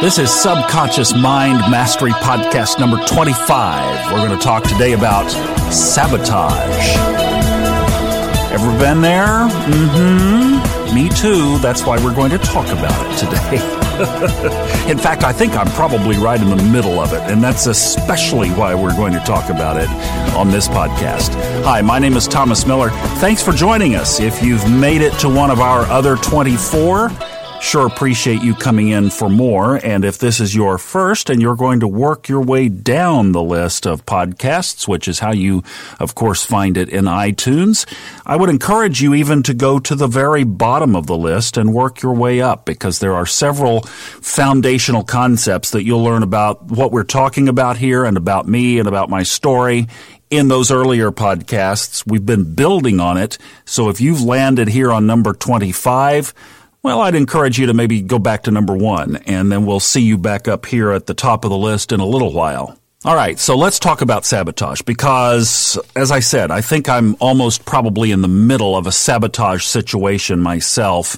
This is Subconscious Mind Mastery Podcast number 25. We're going to talk today about sabotage. Ever been there? Mm hmm. Me too. That's why we're going to talk about it today. in fact, I think I'm probably right in the middle of it, and that's especially why we're going to talk about it on this podcast. Hi, my name is Thomas Miller. Thanks for joining us. If you've made it to one of our other 24, Sure appreciate you coming in for more. And if this is your first and you're going to work your way down the list of podcasts, which is how you, of course, find it in iTunes, I would encourage you even to go to the very bottom of the list and work your way up because there are several foundational concepts that you'll learn about what we're talking about here and about me and about my story in those earlier podcasts. We've been building on it. So if you've landed here on number 25, well, I'd encourage you to maybe go back to number one, and then we'll see you back up here at the top of the list in a little while. All right, so let's talk about sabotage because, as I said, I think I'm almost probably in the middle of a sabotage situation myself.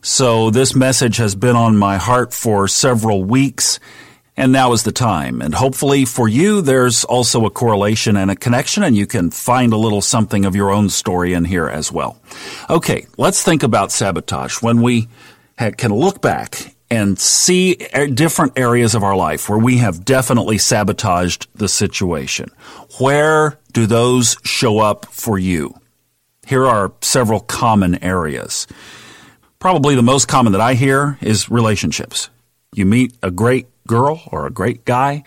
So this message has been on my heart for several weeks, and now is the time. And hopefully for you, there's also a correlation and a connection, and you can find a little something of your own story in here as well. Okay, let's think about sabotage. When we can look back and see different areas of our life where we have definitely sabotaged the situation, where do those show up for you? Here are several common areas. Probably the most common that I hear is relationships. You meet a great girl or a great guy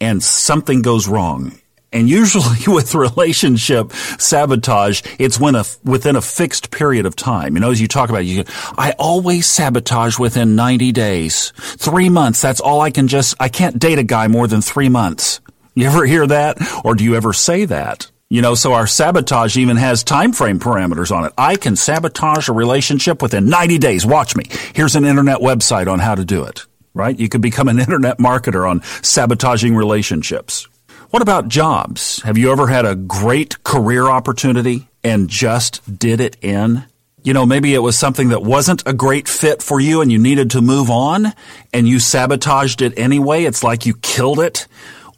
and something goes wrong. And usually with relationship sabotage, it's when a, within a fixed period of time. You know, as you talk about, you, I always sabotage within 90 days. Three months. That's all I can just, I can't date a guy more than three months. You ever hear that? Or do you ever say that? You know, so our sabotage even has time frame parameters on it. I can sabotage a relationship within 90 days. Watch me. Here's an internet website on how to do it right? You could become an internet marketer on sabotaging relationships. What about jobs? Have you ever had a great career opportunity and just did it in? You know, maybe it was something that wasn't a great fit for you and you needed to move on and you sabotaged it anyway. It's like you killed it.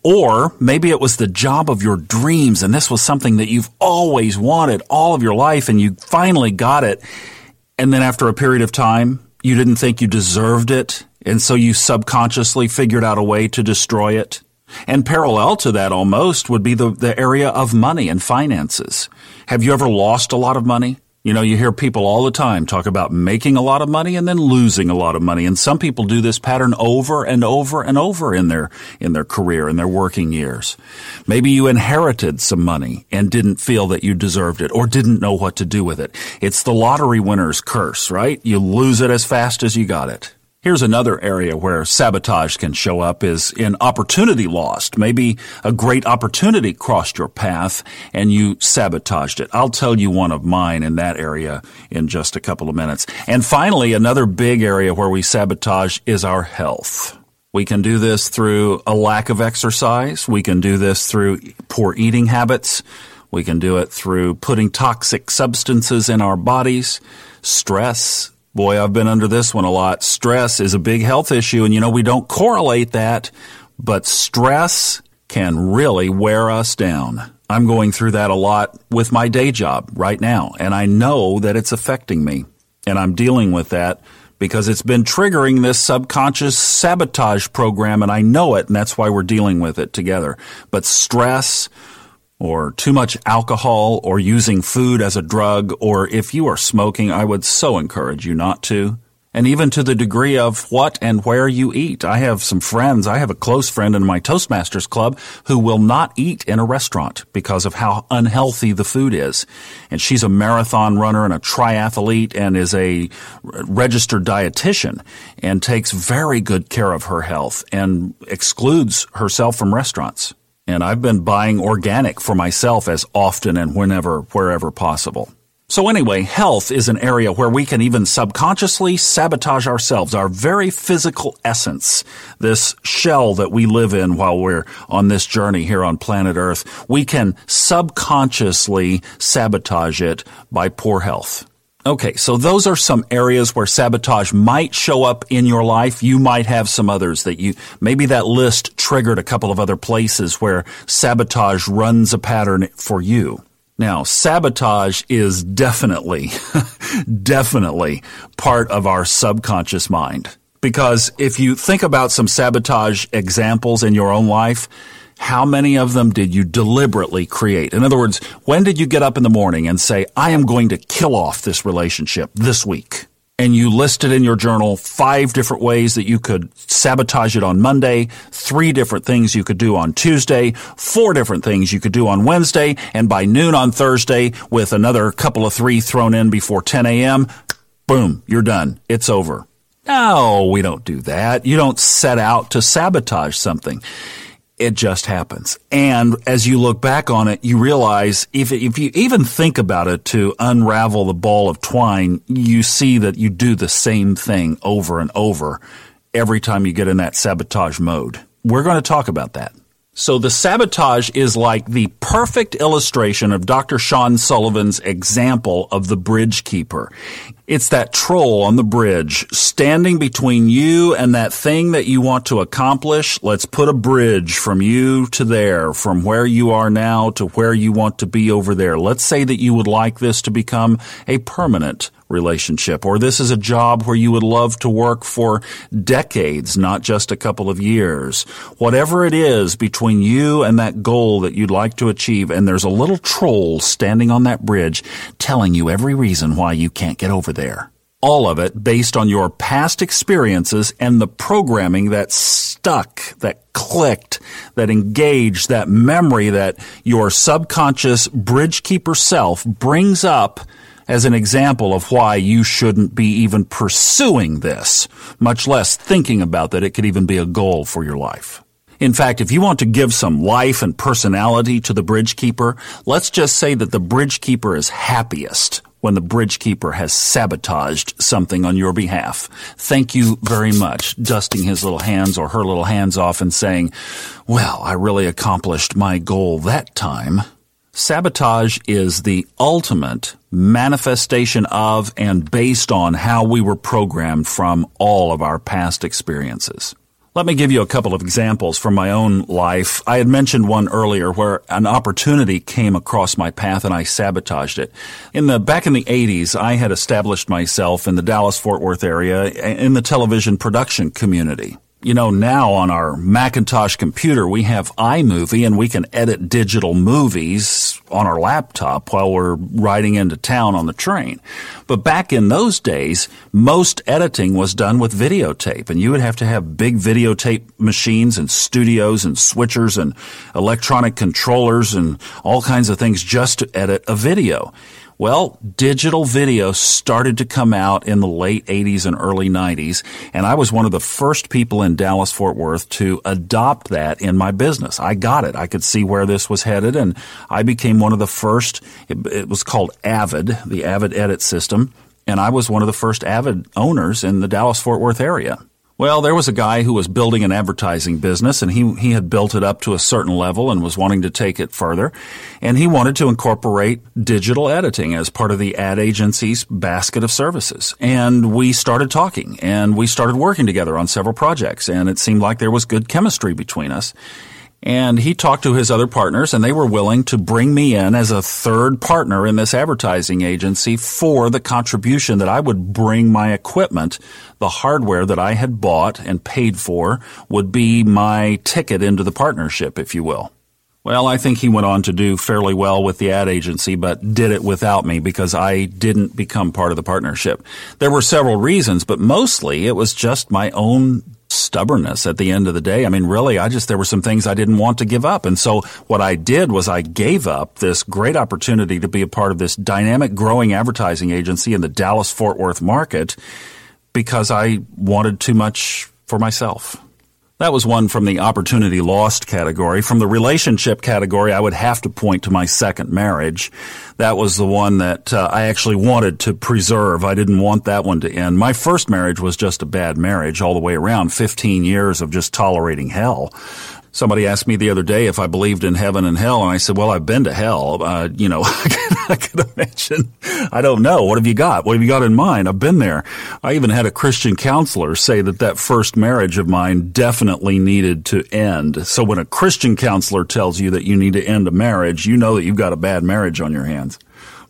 Or maybe it was the job of your dreams and this was something that you've always wanted all of your life and you finally got it. And then after a period of time, you didn't think you deserved it and so you subconsciously figured out a way to destroy it. And parallel to that almost would be the, the area of money and finances. Have you ever lost a lot of money? You know, you hear people all the time talk about making a lot of money and then losing a lot of money. And some people do this pattern over and over and over in their, in their career, in their working years. Maybe you inherited some money and didn't feel that you deserved it or didn't know what to do with it. It's the lottery winner's curse, right? You lose it as fast as you got it. Here's another area where sabotage can show up is in opportunity lost. Maybe a great opportunity crossed your path and you sabotaged it. I'll tell you one of mine in that area in just a couple of minutes. And finally, another big area where we sabotage is our health. We can do this through a lack of exercise. We can do this through poor eating habits. We can do it through putting toxic substances in our bodies, stress, Boy, I've been under this one a lot. Stress is a big health issue, and you know, we don't correlate that, but stress can really wear us down. I'm going through that a lot with my day job right now, and I know that it's affecting me, and I'm dealing with that because it's been triggering this subconscious sabotage program, and I know it, and that's why we're dealing with it together. But stress, or too much alcohol or using food as a drug, or if you are smoking, I would so encourage you not to. And even to the degree of what and where you eat. I have some friends, I have a close friend in my Toastmasters club who will not eat in a restaurant because of how unhealthy the food is. And she's a marathon runner and a triathlete and is a registered dietitian and takes very good care of her health and excludes herself from restaurants. And I've been buying organic for myself as often and whenever, wherever possible. So anyway, health is an area where we can even subconsciously sabotage ourselves, our very physical essence, this shell that we live in while we're on this journey here on planet Earth. We can subconsciously sabotage it by poor health. Okay, so those are some areas where sabotage might show up in your life. You might have some others that you, maybe that list triggered a couple of other places where sabotage runs a pattern for you. Now, sabotage is definitely, definitely part of our subconscious mind. Because if you think about some sabotage examples in your own life, how many of them did you deliberately create? In other words, when did you get up in the morning and say, I am going to kill off this relationship this week? And you listed in your journal five different ways that you could sabotage it on Monday, three different things you could do on Tuesday, four different things you could do on Wednesday, and by noon on Thursday, with another couple of three thrown in before 10 a.m., boom, you're done. It's over. No, we don't do that. You don't set out to sabotage something it just happens. And as you look back on it, you realize if, if you even think about it to unravel the ball of twine, you see that you do the same thing over and over every time you get in that sabotage mode. We're going to talk about that. So the sabotage is like the perfect illustration of Dr. Sean Sullivan's example of the bridge keeper. It's that troll on the bridge standing between you and that thing that you want to accomplish. Let's put a bridge from you to there, from where you are now to where you want to be over there. Let's say that you would like this to become a permanent relationship, or this is a job where you would love to work for decades, not just a couple of years. Whatever it is between you and that goal that you'd like to achieve, and there's a little troll standing on that bridge telling you every reason why you can't get over there. All of it based on your past experiences and the programming that stuck, that clicked, that engaged, that memory that your subconscious bridgekeeper self brings up as an example of why you shouldn't be even pursuing this, much less thinking about that it could even be a goal for your life. In fact, if you want to give some life and personality to the bridge keeper, let's just say that the bridge keeper is happiest when the bridge keeper has sabotaged something on your behalf. Thank you very much, dusting his little hands or her little hands off and saying, well, I really accomplished my goal that time. Sabotage is the ultimate manifestation of and based on how we were programmed from all of our past experiences. Let me give you a couple of examples from my own life. I had mentioned one earlier where an opportunity came across my path and I sabotaged it. In the back in the 80s, I had established myself in the Dallas Fort Worth area in the television production community you know, now on our Macintosh computer, we have iMovie and we can edit digital movies on our laptop while we're riding into town on the train. But back in those days, most editing was done with videotape and you would have to have big videotape machines and studios and switchers and electronic controllers and all kinds of things just to edit a video. Well, digital video started to come out in the late 80s and early 90s, and I was one of the first people in Dallas Fort Worth to adopt that in my business. I got it. I could see where this was headed, and I became one of the first. It, it was called Avid, the Avid Edit System, and I was one of the first Avid owners in the Dallas Fort Worth area. Well, there was a guy who was building an advertising business and he, he had built it up to a certain level and was wanting to take it further. And he wanted to incorporate digital editing as part of the ad agency's basket of services. And we started talking and we started working together on several projects and it seemed like there was good chemistry between us. And he talked to his other partners and they were willing to bring me in as a third partner in this advertising agency for the contribution that I would bring my equipment, the hardware that I had bought and paid for would be my ticket into the partnership, if you will. Well, I think he went on to do fairly well with the ad agency, but did it without me because I didn't become part of the partnership. There were several reasons, but mostly it was just my own stubbornness at the end of the day. I mean, really, I just, there were some things I didn't want to give up. And so what I did was I gave up this great opportunity to be a part of this dynamic growing advertising agency in the Dallas Fort Worth market because I wanted too much for myself. That was one from the opportunity lost category. From the relationship category, I would have to point to my second marriage. That was the one that uh, I actually wanted to preserve. I didn't want that one to end. My first marriage was just a bad marriage all the way around, 15 years of just tolerating hell. Somebody asked me the other day if I believed in heaven and hell, and I said, "Well, I've been to hell. Uh, you know, I can imagine. I don't know. What have you got? What have you got in mind? I've been there. I even had a Christian counselor say that that first marriage of mine definitely needed to end. So when a Christian counselor tells you that you need to end a marriage, you know that you've got a bad marriage on your hands.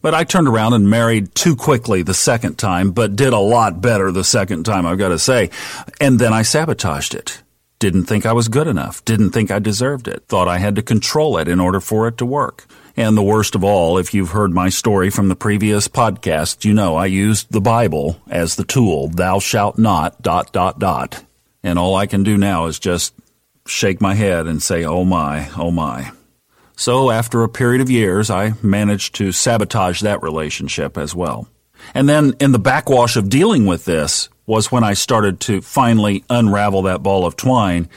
But I turned around and married too quickly the second time, but did a lot better the second time, I've got to say. And then I sabotaged it. Didn't think I was good enough. Didn't think I deserved it. Thought I had to control it in order for it to work. And the worst of all, if you've heard my story from the previous podcast, you know I used the Bible as the tool. Thou shalt not, dot, dot, dot. And all I can do now is just shake my head and say, oh my, oh my. So after a period of years, I managed to sabotage that relationship as well. And then in the backwash of dealing with this, was when I started to finally unravel that ball of twine.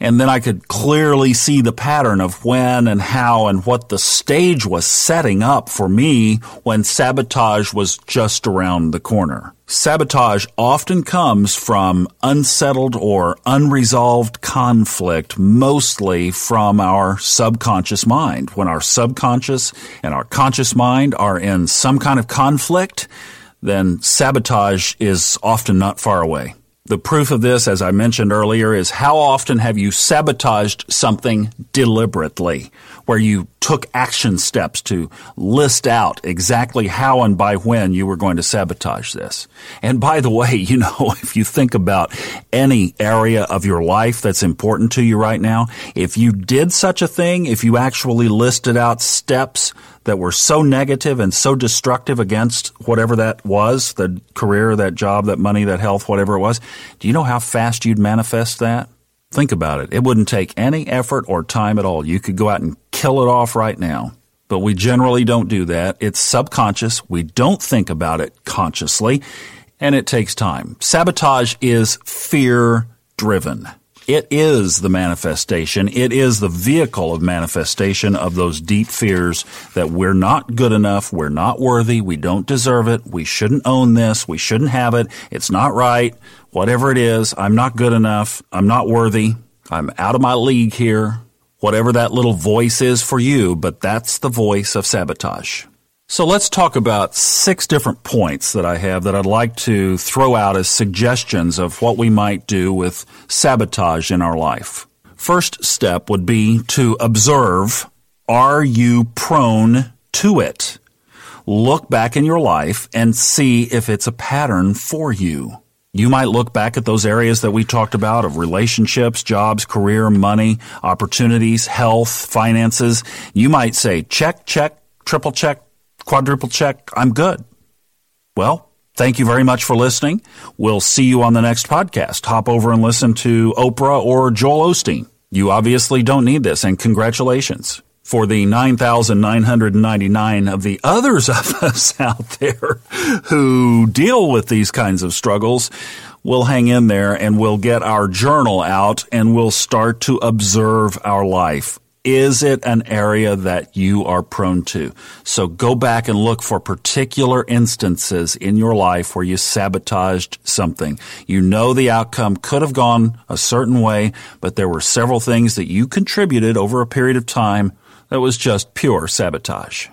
And then I could clearly see the pattern of when and how and what the stage was setting up for me when sabotage was just around the corner. Sabotage often comes from unsettled or unresolved conflict, mostly from our subconscious mind. When our subconscious and our conscious mind are in some kind of conflict, then sabotage is often not far away. The proof of this, as I mentioned earlier, is how often have you sabotaged something deliberately, where you took action steps to list out exactly how and by when you were going to sabotage this. And by the way, you know, if you think about any area of your life that's important to you right now, if you did such a thing, if you actually listed out steps that were so negative and so destructive against whatever that was, the career, that job, that money, that health, whatever it was, do you know how fast you'd manifest that? Think about it. It wouldn't take any effort or time at all. You could go out and kill it off right now. But we generally don't do that. It's subconscious. We don't think about it consciously, and it takes time. Sabotage is fear driven. It is the manifestation. It is the vehicle of manifestation of those deep fears that we're not good enough. We're not worthy. We don't deserve it. We shouldn't own this. We shouldn't have it. It's not right. Whatever it is, I'm not good enough. I'm not worthy. I'm out of my league here. Whatever that little voice is for you, but that's the voice of sabotage. So let's talk about six different points that I have that I'd like to throw out as suggestions of what we might do with sabotage in our life. First step would be to observe are you prone to it? Look back in your life and see if it's a pattern for you. You might look back at those areas that we talked about of relationships, jobs, career, money, opportunities, health, finances. You might say, check, check, triple check, quadruple check, I'm good. Well, thank you very much for listening. We'll see you on the next podcast. Hop over and listen to Oprah or Joel Osteen. You obviously don't need this, and congratulations. For the 9,999 of the others of us out there who deal with these kinds of struggles, we'll hang in there and we'll get our journal out and we'll start to observe our life. Is it an area that you are prone to? So go back and look for particular instances in your life where you sabotaged something. You know the outcome could have gone a certain way, but there were several things that you contributed over a period of time that was just pure sabotage.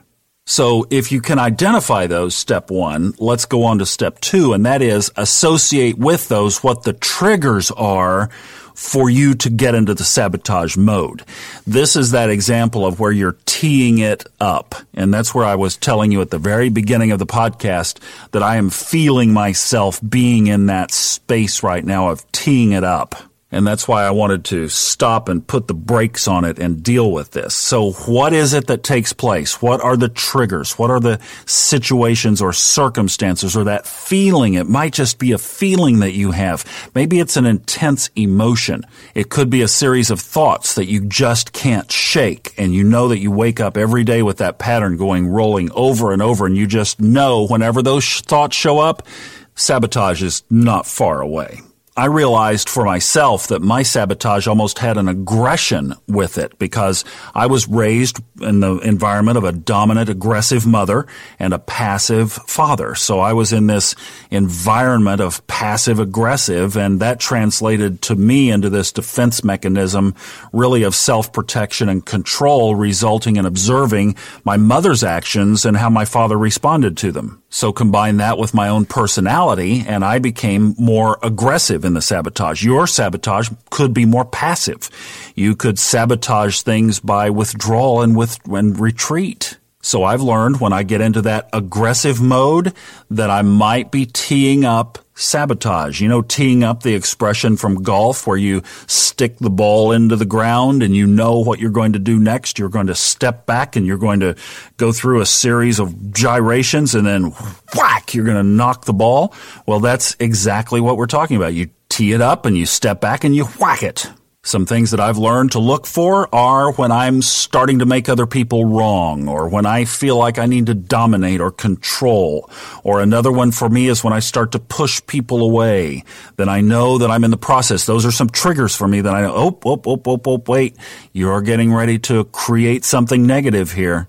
So if you can identify those, step one, let's go on to step two, and that is associate with those what the triggers are for you to get into the sabotage mode. This is that example of where you're teeing it up. And that's where I was telling you at the very beginning of the podcast that I am feeling myself being in that space right now of teeing it up. And that's why I wanted to stop and put the brakes on it and deal with this. So what is it that takes place? What are the triggers? What are the situations or circumstances or that feeling? It might just be a feeling that you have. Maybe it's an intense emotion. It could be a series of thoughts that you just can't shake. And you know that you wake up every day with that pattern going rolling over and over. And you just know whenever those thoughts show up, sabotage is not far away. I realized for myself that my sabotage almost had an aggression with it because I was raised in the environment of a dominant, aggressive mother and a passive father. So I was in this environment of passive aggressive and that translated to me into this defense mechanism really of self-protection and control resulting in observing my mother's actions and how my father responded to them. So combine that with my own personality and I became more aggressive in the sabotage. Your sabotage could be more passive. You could sabotage things by withdrawal and with and retreat. So I've learned when I get into that aggressive mode that I might be teeing up sabotage. You know, teeing up the expression from golf where you stick the ball into the ground and you know what you're going to do next. You're going to step back and you're going to go through a series of gyrations and then whack, you're going to knock the ball. Well, that's exactly what we're talking about. You tee it up and you step back and you whack it. Some things that I've learned to look for are when I'm starting to make other people wrong or when I feel like I need to dominate or control. Or another one for me is when I start to push people away. Then I know that I'm in the process. Those are some triggers for me that I know, oh, oh, oh, oh, oh, wait, you're getting ready to create something negative here.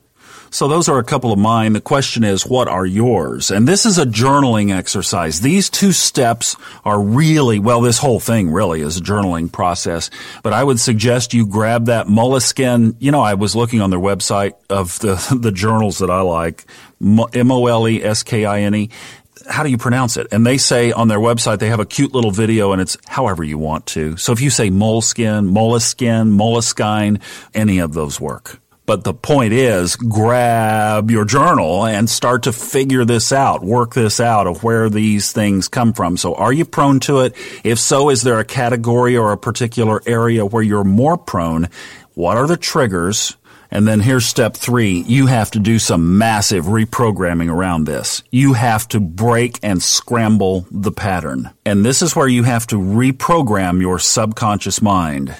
So those are a couple of mine. The question is, what are yours? And this is a journaling exercise. These two steps are really, well, this whole thing really is a journaling process. But I would suggest you grab that moleskin. You know, I was looking on their website of the, the journals that I like. M-O-L-E-S-K-I-N-E how do you pronounce it? And they say on their website they have a cute little video and it's however you want to. So if you say moleskin, moleskin, moleskine, any of those work. But the point is, grab your journal and start to figure this out, work this out of where these things come from. So are you prone to it? If so, is there a category or a particular area where you're more prone? What are the triggers? And then here's step three. You have to do some massive reprogramming around this. You have to break and scramble the pattern. And this is where you have to reprogram your subconscious mind.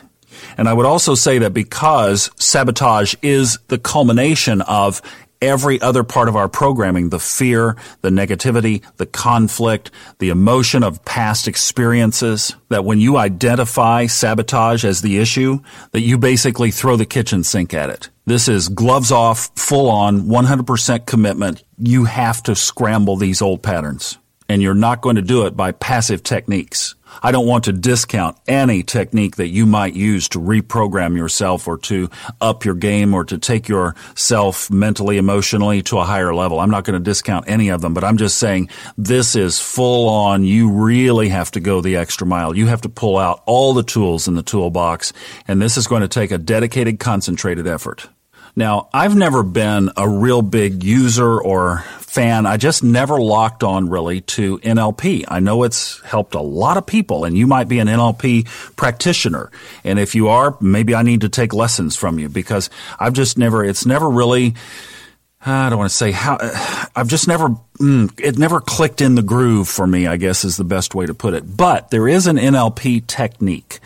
And I would also say that because sabotage is the culmination of every other part of our programming, the fear, the negativity, the conflict, the emotion of past experiences, that when you identify sabotage as the issue, that you basically throw the kitchen sink at it. This is gloves off, full on, 100% commitment. You have to scramble these old patterns. And you're not going to do it by passive techniques. I don't want to discount any technique that you might use to reprogram yourself or to up your game or to take yourself mentally, emotionally to a higher level. I'm not going to discount any of them, but I'm just saying this is full on. You really have to go the extra mile. You have to pull out all the tools in the toolbox, and this is going to take a dedicated, concentrated effort. Now, I've never been a real big user or fan. I just never locked on really to NLP. I know it's helped a lot of people and you might be an NLP practitioner. And if you are, maybe I need to take lessons from you because I've just never, it's never really, I don't want to say how, I've just never, mm, it never clicked in the groove for me, I guess is the best way to put it. But there is an NLP technique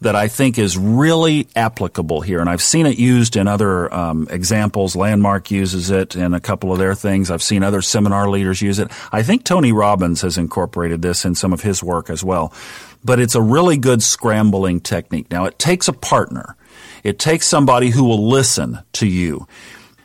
that I think is really applicable here. And I've seen it used in other um, examples. Landmark uses it in a couple of their things. I've seen other seminar leaders use it. I think Tony Robbins has incorporated this in some of his work as well. But it's a really good scrambling technique. Now, it takes a partner. It takes somebody who will listen to you.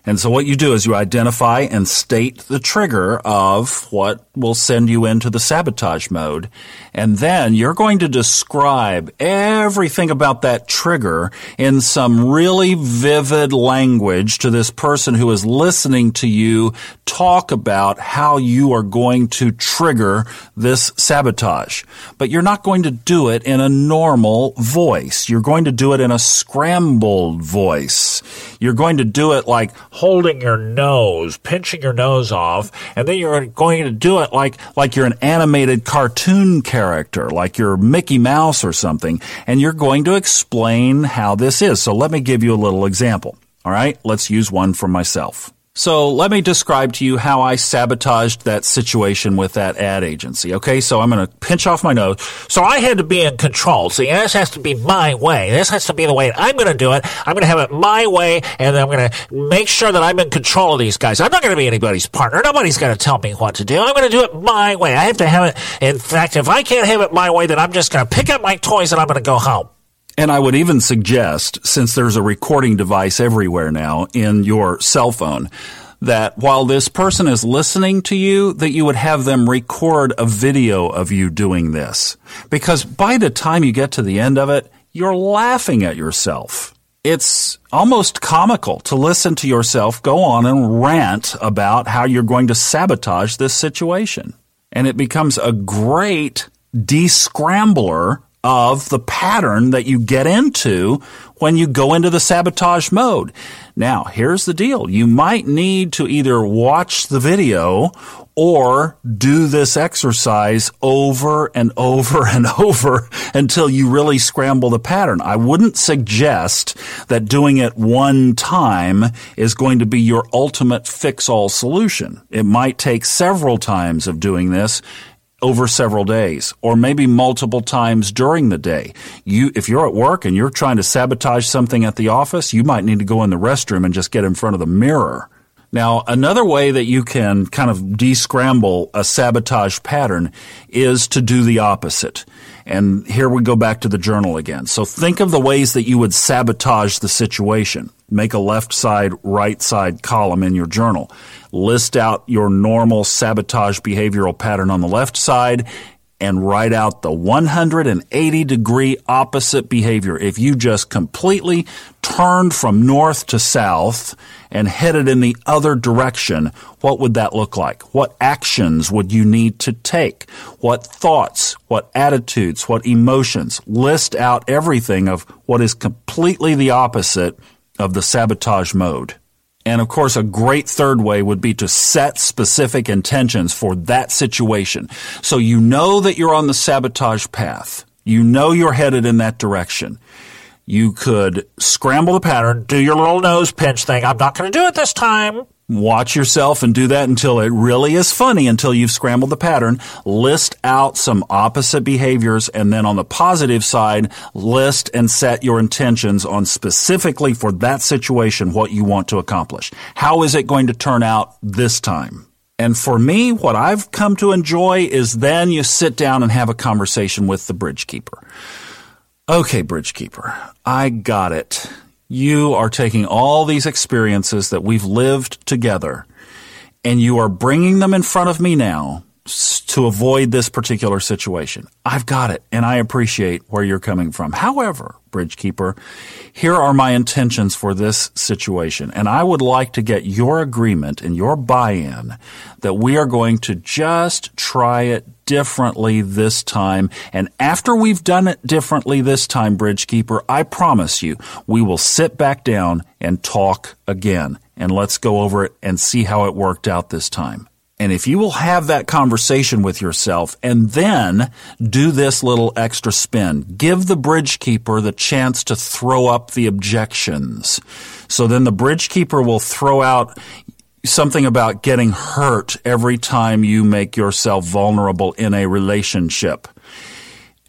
And so what you do is you identify and state the trigger of what will send you into the sabotage mode. And then you're going to describe everything about that trigger in some really vivid language to this person who is listening to you talk about how you are going to trigger this sabotage. But you're not going to do it in a normal voice. You're going to do it in a scrambled voice. You're going to do it like holding your nose, pinching your nose off, and then you're going to do it like, like you're an animated cartoon character, like you're Mickey Mouse or something, and you're going to explain how this is. So let me give you a little example. All right, let's use one for myself. So let me describe to you how I sabotaged that situation with that ad agency. Okay, so I'm going to pinch off my nose. So I had to be in control. See, this has to be my way. This has to be the way I'm going to do it. I'm going to have it my way, and I'm going to make sure that I'm in control of these guys. I'm not going to be anybody's partner. Nobody's going to tell me what to do. I'm going to do it my way. I have to have it. In fact, if I can't have it my way, then I'm just going to pick up my toys and I'm going to go home. And I would even suggest, since there's a recording device everywhere now in your cell phone, that while this person is listening to you, that you would have them record a video of you doing this. Because by the time you get to the end of it, you're laughing at yourself. It's almost comical to listen to yourself go on and rant about how you're going to sabotage this situation. And it becomes a great descrambler of the pattern that you get into when you go into the sabotage mode. Now, here's the deal. You might need to either watch the video or do this exercise over and over and over until you really scramble the pattern. I wouldn't suggest that doing it one time is going to be your ultimate fix all solution. It might take several times of doing this over several days or maybe multiple times during the day. You, if you're at work and you're trying to sabotage something at the office, you might need to go in the restroom and just get in front of the mirror. Now, another way that you can kind of descramble a sabotage pattern is to do the opposite. And here we go back to the journal again. So think of the ways that you would sabotage the situation. Make a left side, right side column in your journal list out your normal sabotage behavioral pattern on the left side and write out the 180 degree opposite behavior. If you just completely turned from north to south and headed in the other direction, what would that look like? What actions would you need to take? What thoughts, what attitudes, what emotions? List out everything of what is completely the opposite of the sabotage mode. And of course, a great third way would be to set specific intentions for that situation. So you know that you're on the sabotage path. You know you're headed in that direction. You could scramble the pattern, do your little nose pinch thing. I'm not going to do it this time. Watch yourself and do that until it really is funny, until you've scrambled the pattern. List out some opposite behaviors, and then on the positive side, list and set your intentions on specifically for that situation what you want to accomplish. How is it going to turn out this time? And for me, what I've come to enjoy is then you sit down and have a conversation with the bridge keeper. Okay, bridge keeper, I got it. You are taking all these experiences that we've lived together and you are bringing them in front of me now to avoid this particular situation. I've got it and I appreciate where you're coming from. However, Bridgekeeper, here are my intentions for this situation. And I would like to get your agreement and your buy-in that we are going to just try it differently this time. And after we've done it differently this time, Bridgekeeper, I promise you, we will sit back down and talk again. And let's go over it and see how it worked out this time. And if you will have that conversation with yourself and then do this little extra spin, give the bridge keeper the chance to throw up the objections. So then the bridge keeper will throw out something about getting hurt every time you make yourself vulnerable in a relationship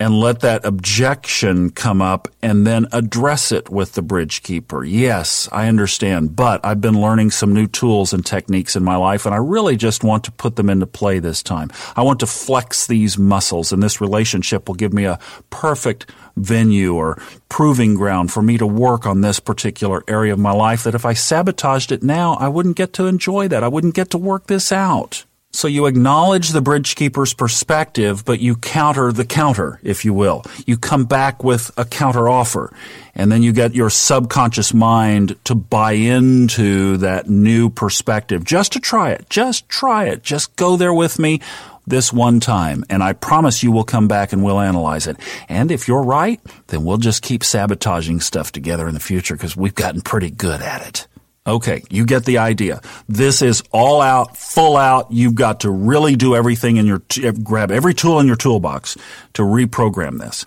and let that objection come up and then address it with the bridge keeper. Yes, I understand, but I've been learning some new tools and techniques in my life and I really just want to put them into play this time. I want to flex these muscles and this relationship will give me a perfect venue or proving ground for me to work on this particular area of my life that if I sabotaged it now, I wouldn't get to enjoy that. I wouldn't get to work this out. So you acknowledge the bridge keeper's perspective, but you counter the counter, if you will. You come back with a counter offer, and then you get your subconscious mind to buy into that new perspective just to try it. Just try it. Just go there with me this one time, and I promise you we'll come back and we'll analyze it. And if you're right, then we'll just keep sabotaging stuff together in the future because we've gotten pretty good at it. Okay, you get the idea. This is all out, full out. You've got to really do everything in your, grab every tool in your toolbox to reprogram this.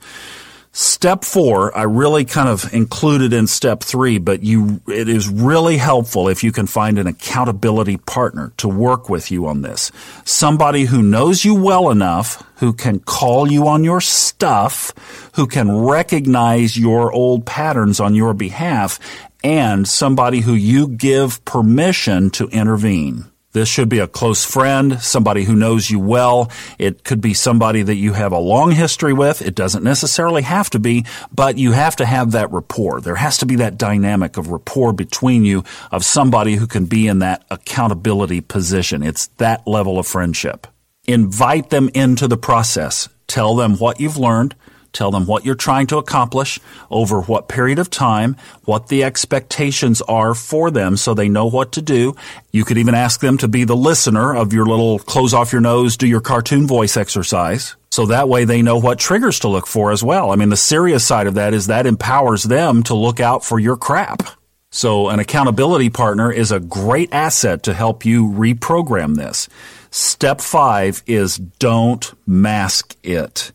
Step four, I really kind of included in step three, but you, it is really helpful if you can find an accountability partner to work with you on this. Somebody who knows you well enough, who can call you on your stuff, who can recognize your old patterns on your behalf, and somebody who you give permission to intervene. This should be a close friend, somebody who knows you well. It could be somebody that you have a long history with. It doesn't necessarily have to be, but you have to have that rapport. There has to be that dynamic of rapport between you of somebody who can be in that accountability position. It's that level of friendship. Invite them into the process. Tell them what you've learned. Tell them what you're trying to accomplish over what period of time, what the expectations are for them so they know what to do. You could even ask them to be the listener of your little close off your nose, do your cartoon voice exercise. So that way they know what triggers to look for as well. I mean, the serious side of that is that empowers them to look out for your crap. So an accountability partner is a great asset to help you reprogram this. Step five is don't mask it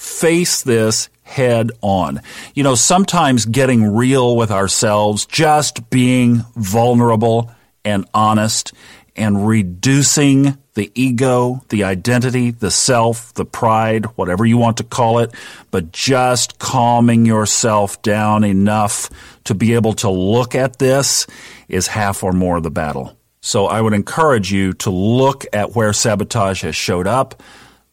face this head on. You know, sometimes getting real with ourselves, just being vulnerable and honest and reducing the ego, the identity, the self, the pride, whatever you want to call it, but just calming yourself down enough to be able to look at this is half or more of the battle. So I would encourage you to look at where sabotage has showed up,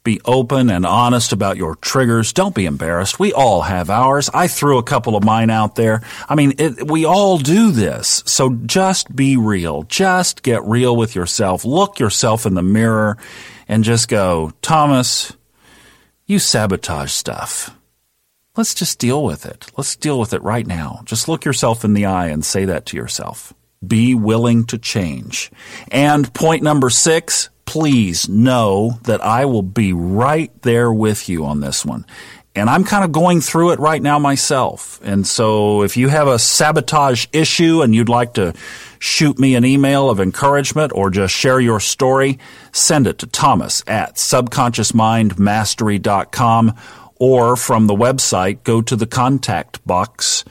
be open and honest about your triggers. Don't be embarrassed. We all have ours. I threw a couple of mine out there. I mean, it, we all do this. So just be real. Just get real with yourself. Look yourself in the mirror and just go, Thomas, you sabotage stuff. Let's just deal with it. Let's deal with it right now. Just look yourself in the eye and say that to yourself. Be willing to change. And point number six, please know that I will be right there with you on this one. And I'm kind of going through it right now myself. And so if you have a sabotage issue and you'd like to shoot me an email of encouragement or just share your story, send it to Thomas at subconsciousmindmastery.com or from the website, go to the contact box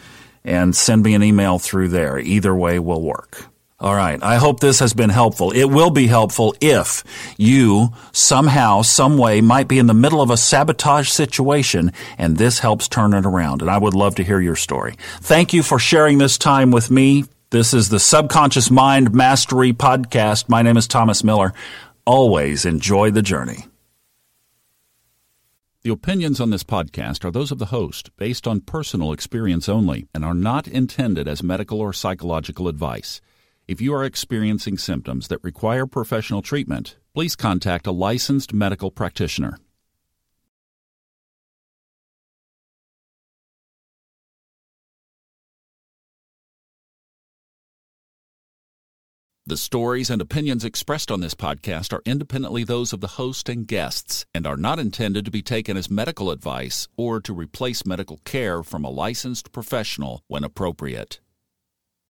and send me an email through there. Either way will work. All right. I hope this has been helpful. It will be helpful if you somehow, some way might be in the middle of a sabotage situation and this helps turn it around. And I would love to hear your story. Thank you for sharing this time with me. This is the Subconscious Mind Mastery Podcast. My name is Thomas Miller. Always enjoy the journey. The opinions on this podcast are those of the host, based on personal experience only, and are not intended as medical or psychological advice. If you are experiencing symptoms that require professional treatment, please contact a licensed medical practitioner. The stories and opinions expressed on this podcast are independently those of the host and guests and are not intended to be taken as medical advice or to replace medical care from a licensed professional when appropriate.